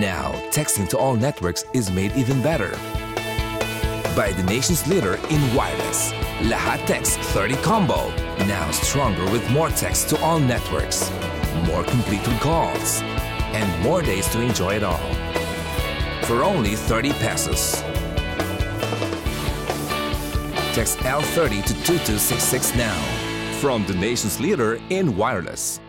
Now, texting to all networks is made even better. By the nation's leader in wireless, Lahat Text 30 Combo. Now stronger with more text to all networks, more complete with calls, and more days to enjoy it all. For only 30 pesos. Text L30 to 2266 now. From the nation's leader in wireless.